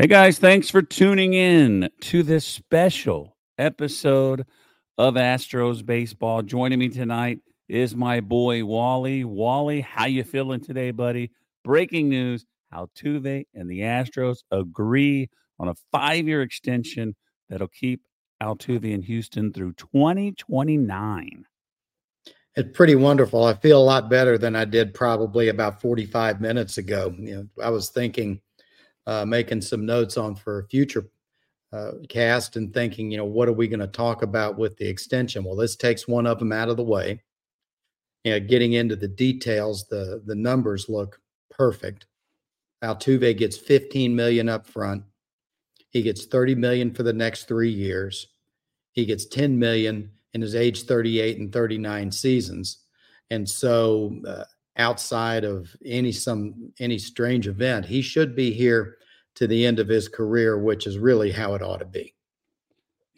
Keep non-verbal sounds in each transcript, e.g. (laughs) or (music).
Hey guys, thanks for tuning in to this special episode of Astros Baseball. Joining me tonight is my boy Wally. Wally, how you feeling today, buddy? Breaking news: Altuve and the Astros agree on a five-year extension that'll keep Altuve in Houston through 2029. It's pretty wonderful. I feel a lot better than I did probably about 45 minutes ago. You know, I was thinking, uh, making some notes on for a future uh, cast and thinking, you know, what are we going to talk about with the extension? Well, this takes one of them out of the way. You know, getting into the details, the the numbers look perfect. Altuve gets 15 million up front. He gets 30 million for the next three years. He gets 10 million in his age 38 and 39 seasons. And so, uh, outside of any some any strange event, he should be here to the end of his career, which is really how it ought to be.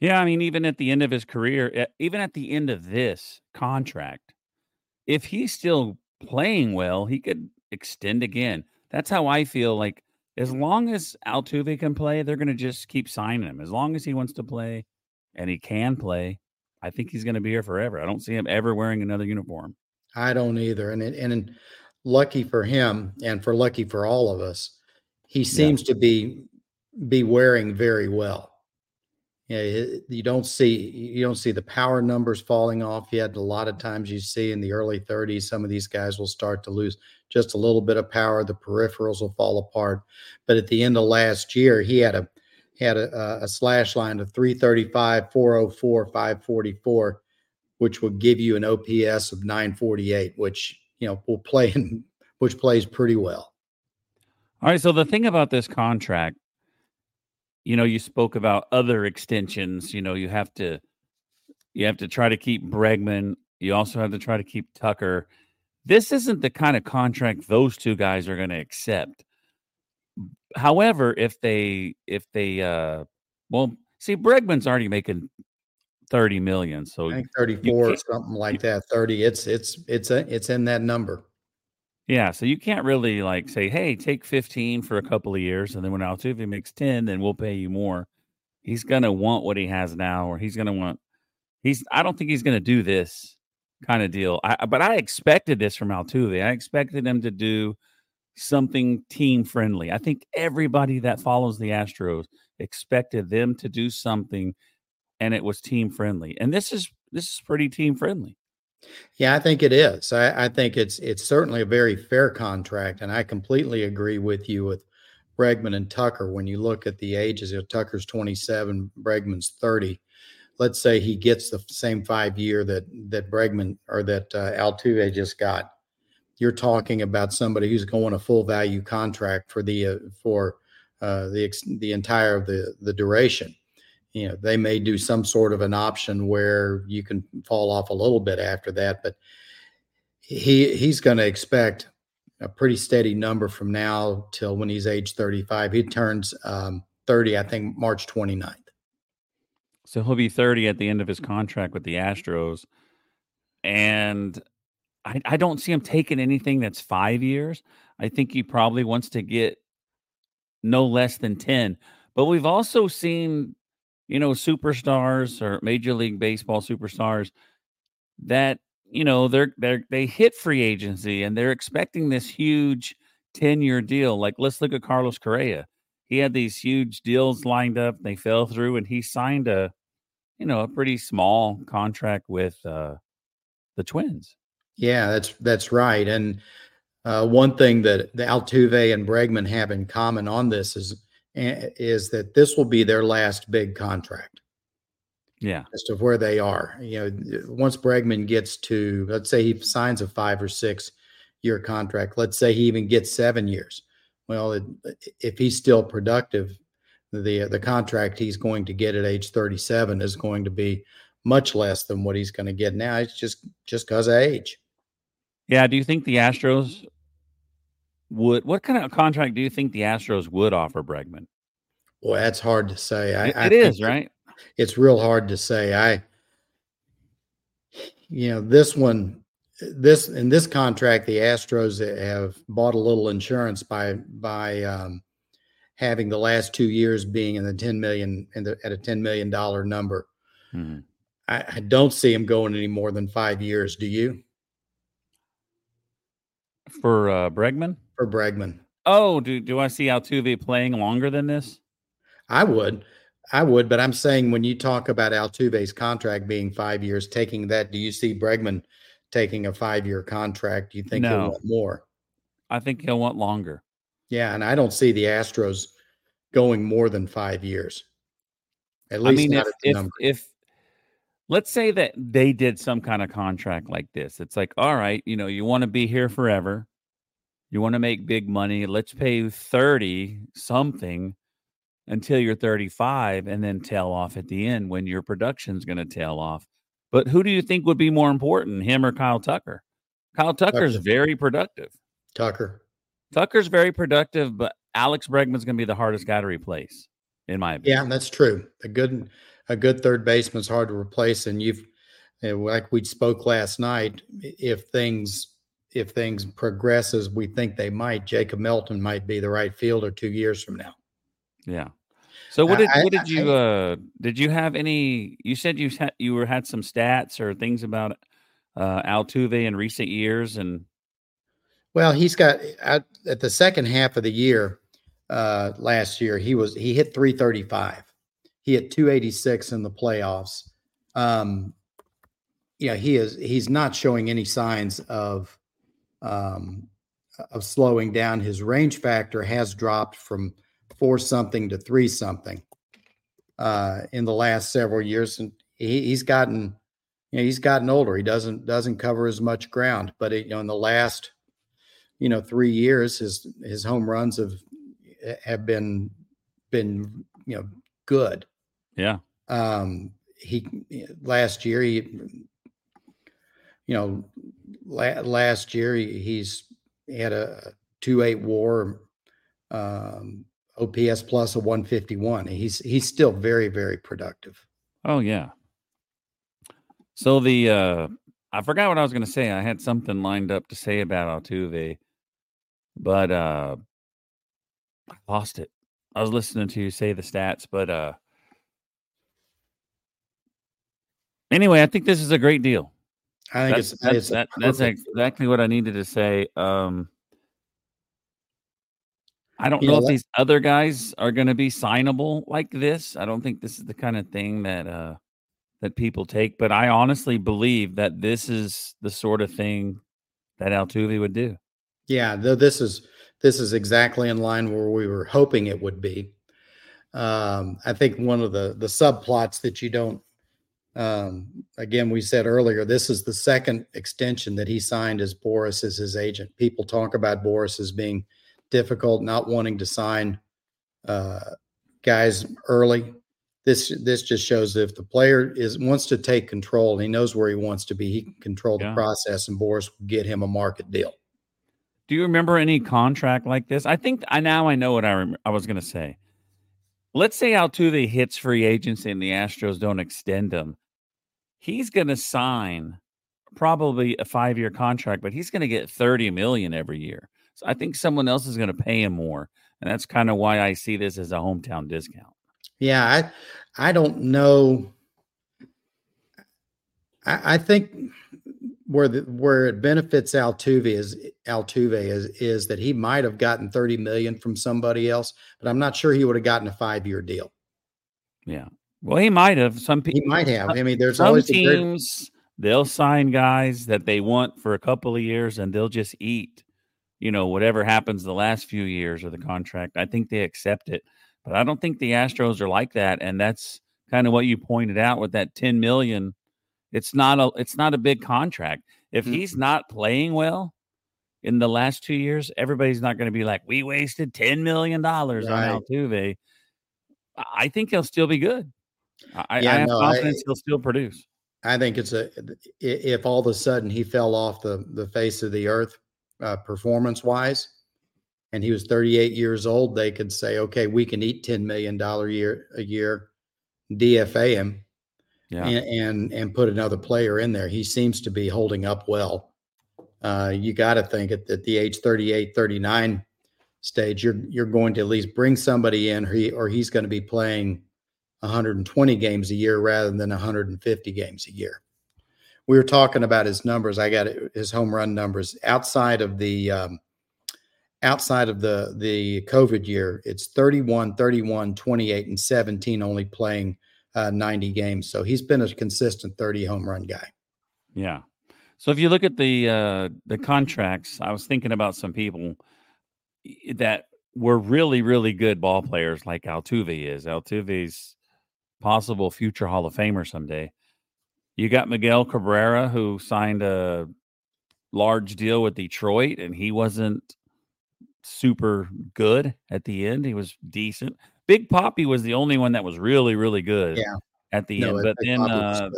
Yeah, I mean, even at the end of his career, even at the end of this contract, if he's still playing well, he could extend again. That's how I feel. Like as long as Altuve can play, they're going to just keep signing him. As long as he wants to play and he can play, I think he's going to be here forever. I don't see him ever wearing another uniform. I don't either. And and lucky for him, and for lucky for all of us, he seems yeah. to be be wearing very well. Yeah, you don't see you don't see the power numbers falling off yet. A lot of times you see in the early 30s, some of these guys will start to lose just a little bit of power. The peripherals will fall apart. But at the end of last year, he had a had a, a slash line of 335, 404, 544, which will give you an OPS of 948, which you know will play in, which plays pretty well. All right. So the thing about this contract you know, you spoke about other extensions. You know, you have to you have to try to keep Bregman. You also have to try to keep Tucker. This isn't the kind of contract those two guys are going to accept. However, if they if they uh well, see Bregman's already making 30 million, so I think 34 or something like that. 30. It's it's it's a it's in that number. Yeah, so you can't really like say, "Hey, take 15 for a couple of years, and then when Altuve makes 10, then we'll pay you more." He's gonna want what he has now, or he's gonna want. He's. I don't think he's gonna do this kind of deal. I, but I expected this from Altuve. I expected him to do something team friendly. I think everybody that follows the Astros expected them to do something, and it was team friendly. And this is this is pretty team friendly. Yeah, I think it is. I, I, think it's it's certainly a very fair contract, and I completely agree with you with Bregman and Tucker. When you look at the ages, Tucker's 27, Bregman's 30. Let's say he gets the same five year that that Bregman or that uh, Altuve just got. You're talking about somebody who's going a full value contract for the uh, for uh, the the entire of the the duration you know they may do some sort of an option where you can fall off a little bit after that but he he's going to expect a pretty steady number from now till when he's age 35 he turns um, 30 i think march 29th so he'll be 30 at the end of his contract with the astros and I, I don't see him taking anything that's five years. I think he probably wants to get no less than 10 but we've also seen you know, superstars or Major League Baseball superstars that you know they're they're they hit free agency and they're expecting this huge 10 year deal. Like let's look at Carlos Correa. He had these huge deals lined up, they fell through, and he signed a you know a pretty small contract with uh the twins. Yeah, that's that's right. And uh, one thing that the Altuve and Bregman have in common on this is is that this will be their last big contract. Yeah. As to where they are. You know, once Bregman gets to, let's say he signs a five or six year contract, let's say he even gets seven years. Well, it, if he's still productive, the the contract he's going to get at age 37 is going to be much less than what he's going to get now. It's just just because of age. Yeah. Do you think the Astros would? What kind of contract do you think the Astros would offer Bregman? Well, that's hard to say. I, It- I it is right. It's real hard to say. I, you know, this one, this in this contract, the Astros have bought a little insurance by by um, having the last two years being in the ten million in the, at a ten million dollar number. Mhm. I, I don't see him going any more than five years. Do you For uh, Bregman? for Bregman? Oh, do do I see Altuve playing longer than this? I would. I would, but I'm saying when you talk about Altuve's contract being five years, taking that, do you see Bregman taking a five year contract? Do you think he'll No. want more? I think he'll want longer. Yeah, and I don't see the Astros going more than five years. At I least mean, not if at the if, number. if let's say that they did some kind of contract like this, it's like, all right, you know, you want to be here forever, you want to make big money. Let's pay you thirty something until you're 35, and then tail off at the end when your production's going to tail off. But who do you think would be more important, him or Kyle Tucker? Kyle Tucker's Tucker. very productive. Tucker. Tucker's very productive, but Alex Bregman's going to be the hardest guy to replace, in my opinion. Yeah, that's true. A good a good third baseman is hard to replace, and you've like we spoke last night. If things if things progress as we think they might, Jacob Melton might be the right fielder two years from now. Yeah. So what did I- what did you uh did you have any you said you had you were had some stats or things about uh Altuve in recent years and Well, he's got at, at the second half of the year uh, last year. He was he hit 335. He hit 286 in the playoffs. Um, you know, he is he's not showing any signs of um, of slowing down. His range factor has dropped from four something to three something uh, in the last several years, and he, he's gotten you know he's gotten older. He doesn't doesn't cover as much ground, but it, you know in the last you know three years his his home runs have have been been you know good yeah. um he last year he you know la- last year he, he's had a 2-8 war um ops plus a 151 he's he's still very very productive Oh yeah. So the uh I forgot what I was going to say. I had something lined up to say about Altuve, but uh I lost it. I was listening to you say the stats, but uh anyway, I think this is a great deal. i think that's it's that's, it's that, that's exactly what I needed to say. Um, I don't You know know, if these other guys are going to be signable like this. I don't think this is the kind of thing that uh, that people take. But I honestly believe that this is the sort of thing that Altuve would do. Yeah, though this is this is exactly in line where we were hoping it would be. Um, I think one of the the subplots that you don't um, again we said earlier this is the second extension that he signed as Boras as his agent. People talk about Boras as being difficult, not wanting to sign uh, guys early. This this just shows that if the player is wants to take control, he knows where he wants to be. He can control the process, and Boras will get him a market deal. Do you remember any contract like this? I think I now I know what I rem- I was going to say. Let's say Altuve hits free agency and the Astros don't extend him. He's going to sign probably a 5-year contract, but he's going to get 30 million every year. So I think someone else is going to pay him more, and that's kind of why I see this as a hometown discount. Yeah, I I don't know. I, I think where the where it benefits Altuve is Altuve is is that he might have gotten 30 million from somebody else, but I'm not sure he would have gotten a five year deal. Yeah. Well, he might have. Some He people might have. I mean, there's some always a great, teams they'll sign guys that they want for a couple of years and they'll just eat you know whatever happens the last few years of the contract i think they accept it but i don't think the astros are like that and that's kind of what you pointed out with that 10 million it's not a it's not a big contract if Mhm. he's not playing well in the last two years, everybody's not going to be like, we wasted $10 million right. on Altuve. I think he'll still be good. I, yeah, I have no, confidence I, he'll still produce. I think it's a if all of a sudden he fell off the the face of the earth uh, performance wise, and he was 38 years old, they could say, okay, we can eat 10 million dollar year a year, DFA him, yeah. and, and and put another player in there. He seems to be holding up well. Uh, you got to think at, at the age 38, 39 stage, you're you're going to at least bring somebody in, or, he, or he's going to be playing 120 games a year rather than 150 games a year. We were talking about his numbers. I got his home run numbers outside of the um, outside of the the COVID year. It's 31, 31, 28, and 17 only playing uh, 90 games. So he's been a consistent 30 home run guy. Yeah. So if you look at the uh, the contracts, I was thinking about some people that were really really good ball players, like Altuve is. Altuve's possible future Hall of Famer someday. You got Miguel Cabrera, who signed a large deal with Detroit, and he wasn't super good at the end. He was decent. Big Poppy was the only one that was really, really good yeah. at the no, end. But then, uh,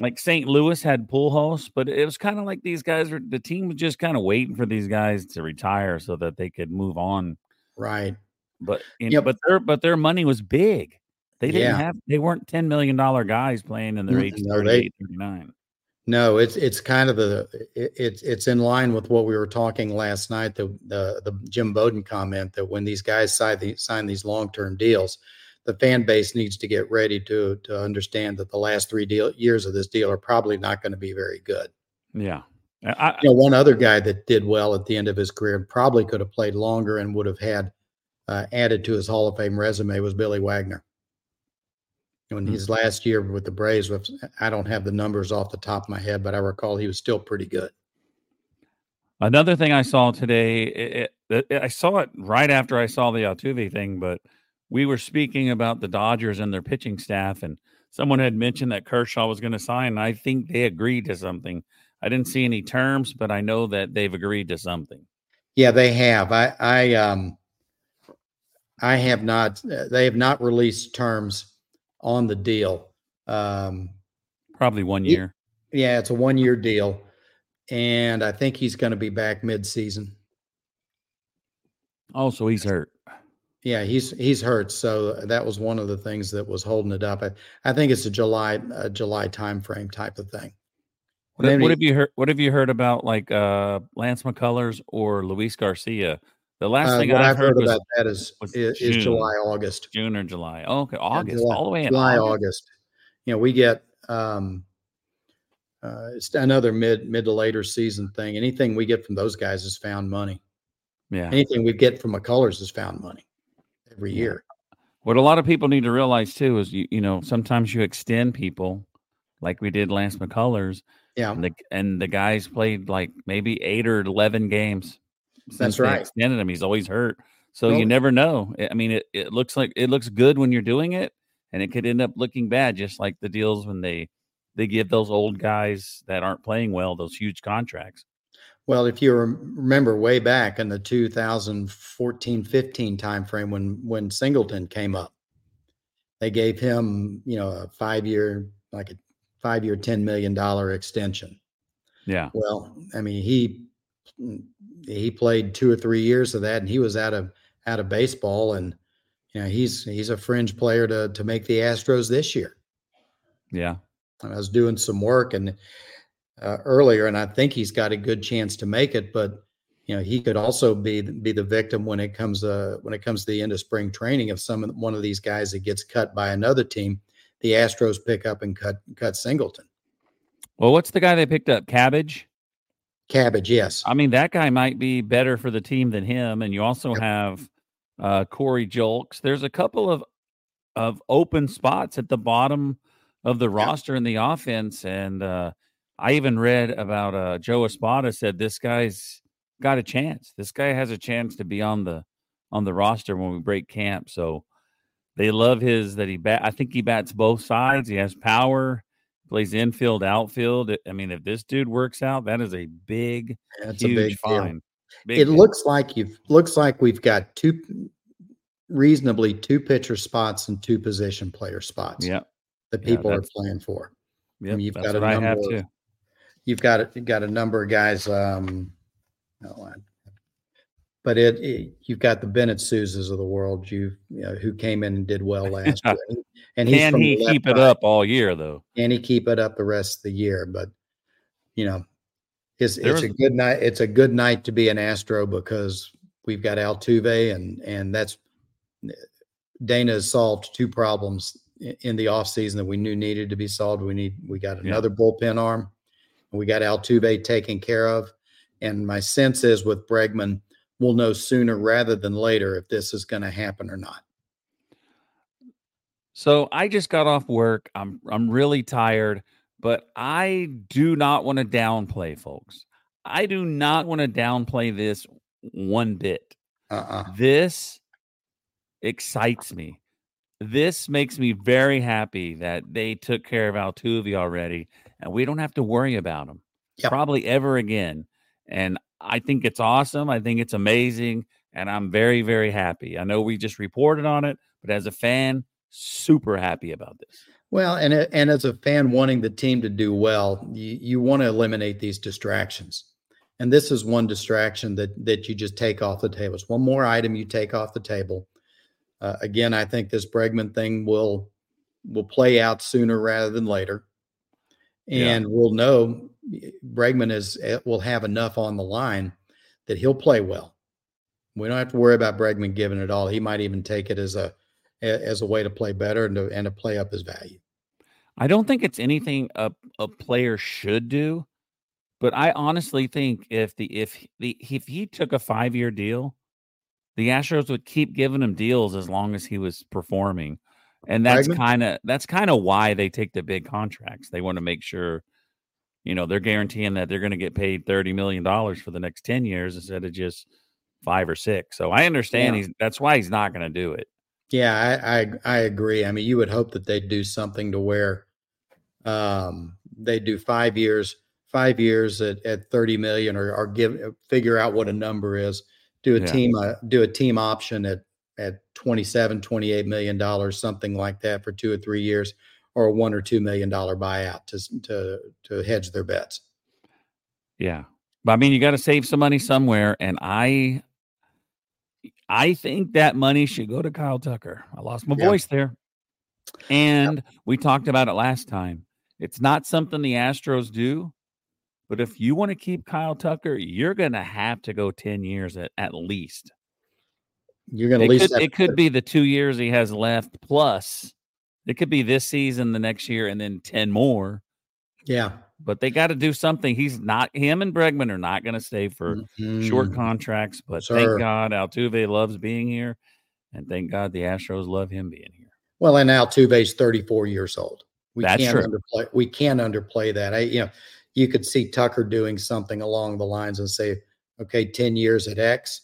like St. Louis had Pujols, but it was kind of like these guys were the team was just kind of waiting for these guys to retire so that they could move on. Right. But you know, but their but their money was big. They didn't yeah. have they weren't ten million dollar guys playing in their age no, 38, 39. No, it's it's kind of the it's it's in line with what we were talking last night. The the the Jim Bowden comment that when these guys sign the, sign these long term deals, the fan base needs to get ready to to understand that the last three deal, years of this deal are probably not going to be very good. Yeah. I, you know, one other guy that did well at the end of his career and probably could have played longer and would have had uh, added to his Hall of Fame resume was Billy Wagner. In his last year with the Braves, I don't have the numbers off the top of my head, but I recall he was still pretty good. Another thing I saw today, it, it, I saw it right after I saw the Altuve thing, but we were speaking about the Dodgers and their pitching staff, and someone had mentioned that Kershaw was going to sign. And I think they agreed to something. I didn't see any terms, but I know that they've agreed to something. Yeah, they have. I, I, um, I have not. They have not released terms on the deal. Um, Probably one year. yeah, it's a one year deal, and I think he's going to be back mid season. Oh, so he's hurt. Yeah, he's he's hurt. So that was one of the things that was holding it up. I, I think it's a July a July timeframe type of thing. What, what have you heard? What have you heard about like uh, Lance McCullers or Luis Garcia? The last uh, thing I've, I've, heard, heard about that is is, is, July, August, June or July. Oh, okay, August, July, all the way in July, August. August. You know, we get um, uh, it's another mid mid to later season thing. Anything we get from those guys is found money. Yeah. Anything we get from McCullers is found money every yeah. year. What a lot of people need to realize too is you you know sometimes you extend people, like we did Lance McCullers. Yeah. And the and the guys played like maybe eight or eleven games that's right. Extended him. He's always hurt. So you never know. I mean, it, it looks like it looks good when you're doing it, and it could end up looking bad, just like the deals when they they give those old guys that aren't playing well those huge contracts. Well, if you remember way back in the 2014-15 timeframe when when Singleton came up, they gave him, you know, a five-year, like a five-year, $10 million extension. Yeah. Well, I mean, he he played two or three years of that, and he was out of out of baseball, and you know he's he's a fringe player to to make the Astros this year. Yeah, I was doing some work and uh, earlier, and I think he's got a good chance to make it, but you know he could also be be the victim when it comes uh when it comes to the end of spring training of some one of these guys that gets cut by another team the astros pick up and cut cut singleton. Well what's the guy they picked up? Cabbage Cabbage, yes. I mean, that guy might be better for the team than him. And you also yep. have uh, Corey Julks. There's a couple of of open spots at the bottom of the yep. roster in the offense. And uh, I even read about uh, Joe Espada said this guy's got a chance. This guy has a chance to be on the on the roster when we break camp. So they love his that he bat. I think he bats both sides. He has power, plays infield, outfield. I mean, if this dude works out, that is a big, That's huge a big fine. Big it deal. looks like you've looks like we've got two reasonably two pitcher spots and two position player spots. Yeah, that people yeah, are playing for. Yeah, I mean, you've got a number. I have too. You've got you've got a number of guys. Um, oh, but it, it, you've got the Bennett Sousas of the world, you, you know, who came in and did well (laughs) last year. And can he keep it up all year though? Can he keep it up the rest of the year? But you know, it's it's a good night. It's a good night to be an Astro because we've got Altuve and and that's Dana has solved two problems in the offseason that we knew needed to be solved. We need we got another yeah. bullpen arm. We got Altuve taken care of. And my sense is with Bregman, we'll know sooner rather than later if this is going to happen or not. So I just got off work. I'm I'm really tired, but I do not want to downplay, folks. I do not want to downplay this one bit. Uh-uh. This excites me. This makes me very happy that they took care of Altuve already, and we don't have to worry about him yep. probably ever again. And I think it's awesome. I think it's amazing. And I'm very, very happy. I know we just reported on it, but as a fan, super happy about this. Well, and and as a fan wanting the team to do well, you, you want to eliminate these distractions. And this is one distraction that that you just take off the table. It's one more item you take off the table. Uh, again, I think this Bregman thing will will play out sooner rather than later, and yeah. we'll know Bregman is eh, will have enough on the line that he'll play well. We don't have to worry about Bregman giving it all. He might even take it as a as a way to play better and to and to play up his value. I don't think it's anything a a player should do, but I honestly think if the if the if he took a five year deal, the Astros would keep giving him deals as long as he was performing, and that's kind of that's kind of why they take the big contracts. They want to make sure you know, they're guaranteeing that they're going to get paid $30 million for the next 10 years instead of just five or six. So I understand yeah. he's that's why he's not going to do it. Yeah, I, I, I agree. I mean, you would hope that they'd do something to where um, they do five years, five years at, at 30 million or, or give figure out what a number is, do a yeah. team uh, do a team option at at 27, 28 million dollars, something like that for two or three years or a one or two million dollar buyout to to to hedge their bets. Yeah, but I mean, you got to save some money somewhere, and I I think that money should go to Kyle Tucker. I lost my yeah. voice there, and yeah. we talked about it last time. It's not something the Astros do, but if you want to keep Kyle Tucker, you're going to have to go ten years at at least. You're going to least. Could, it could be the two years he has left plus it could be this season, the next year, and then 10 more. Yeah. But they got to do something. He's not, him and Bregman are not going to stay for mm-hmm. short contracts. But Sir. thank God Altuve loves being here. And thank God the Astros love him being here. Well, and Altuve's 34 years old. We That's can't true. underplay. We can't underplay that. I, you know, you could see Tucker doing something along the lines and say, okay, 10 years at X.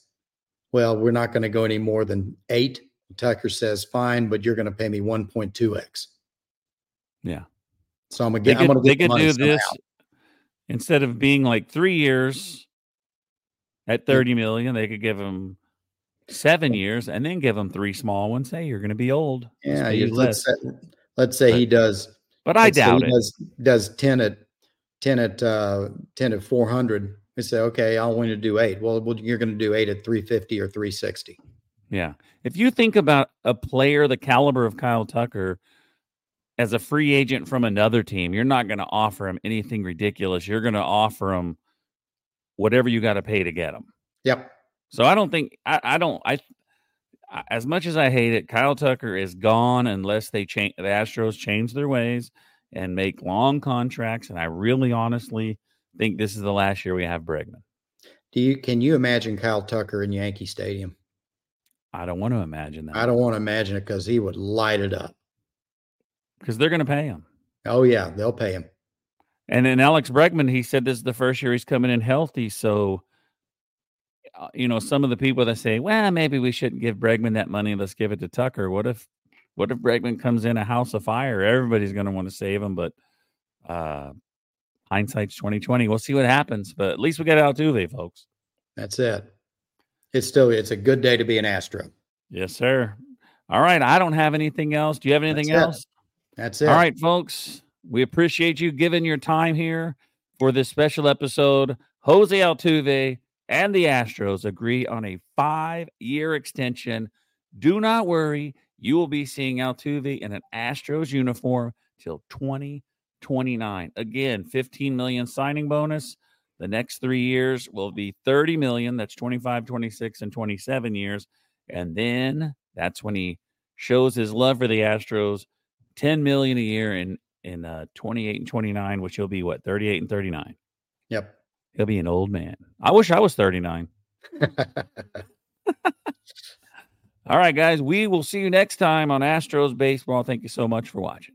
Well, we're not going to go any more than eight Tucker says, fine, but you're going to pay me 1.2x. Yeah. So I'm going to get, I'm going to get they could do this instead of being like three years at 30 million, they could give him seven years and then give him three small ones. Hey, you're going to be old. Yeah. Let's say, let's say but, he does, but I doubt it. Does, does 10 at 10 at, uh, 10 at 400. We say, okay, I want to do eight. Well, you're going to do eight at 350 or 360. Yeah. If you think about a player the caliber of Kyle Tucker as a free agent from another team, you're not going to offer him anything ridiculous. You're going to offer him whatever you got to pay to get him. Yep. So I don't think I, I don't I as much as I hate it, Kyle Tucker is gone unless they change the Astros change their ways and make long contracts. And I really honestly think this is the last year we have Bregman. Do you can you imagine Kyle Tucker in Yankee Stadium? I don't want to imagine that. I don't want to imagine it because he would light it up. Because they're going to pay him. Oh yeah, they'll pay him. And then Alex Bregman, he said this is the first year he's coming in healthy. So, uh, you know, some of the people that say, "Well, maybe we shouldn't give Bregman that money. Let's give it to Tucker." What if, what if Bregman comes in a house of fire? Everybody's going to want to save him, but uh, hindsight's twenty twenty. We'll see what happens, but at least we got Altuve, folks. That's it. It's still it's a good day to be an Astro. Yes, sir. All right. I don't have anything else. Do you have anything That's it. else? That's it. All right, folks. We appreciate you giving your time here for this special episode. Jose Altuve and the Astros agree on a five year extension. Do not worry. You will be seeing Altuve in an Astros uniform till 2029. Again, 15 million signing bonus. The next three years will be 30 million. That's 25, 26, and 27 years. And then that's when he shows his love for the Astros 10 million a year in in uh 28 and 29 which he'll be what 38 and 39 Yep. he'll be an old man i wish i was 39 (laughs) all right guys we will see you next time on astros baseball thank you so much for watching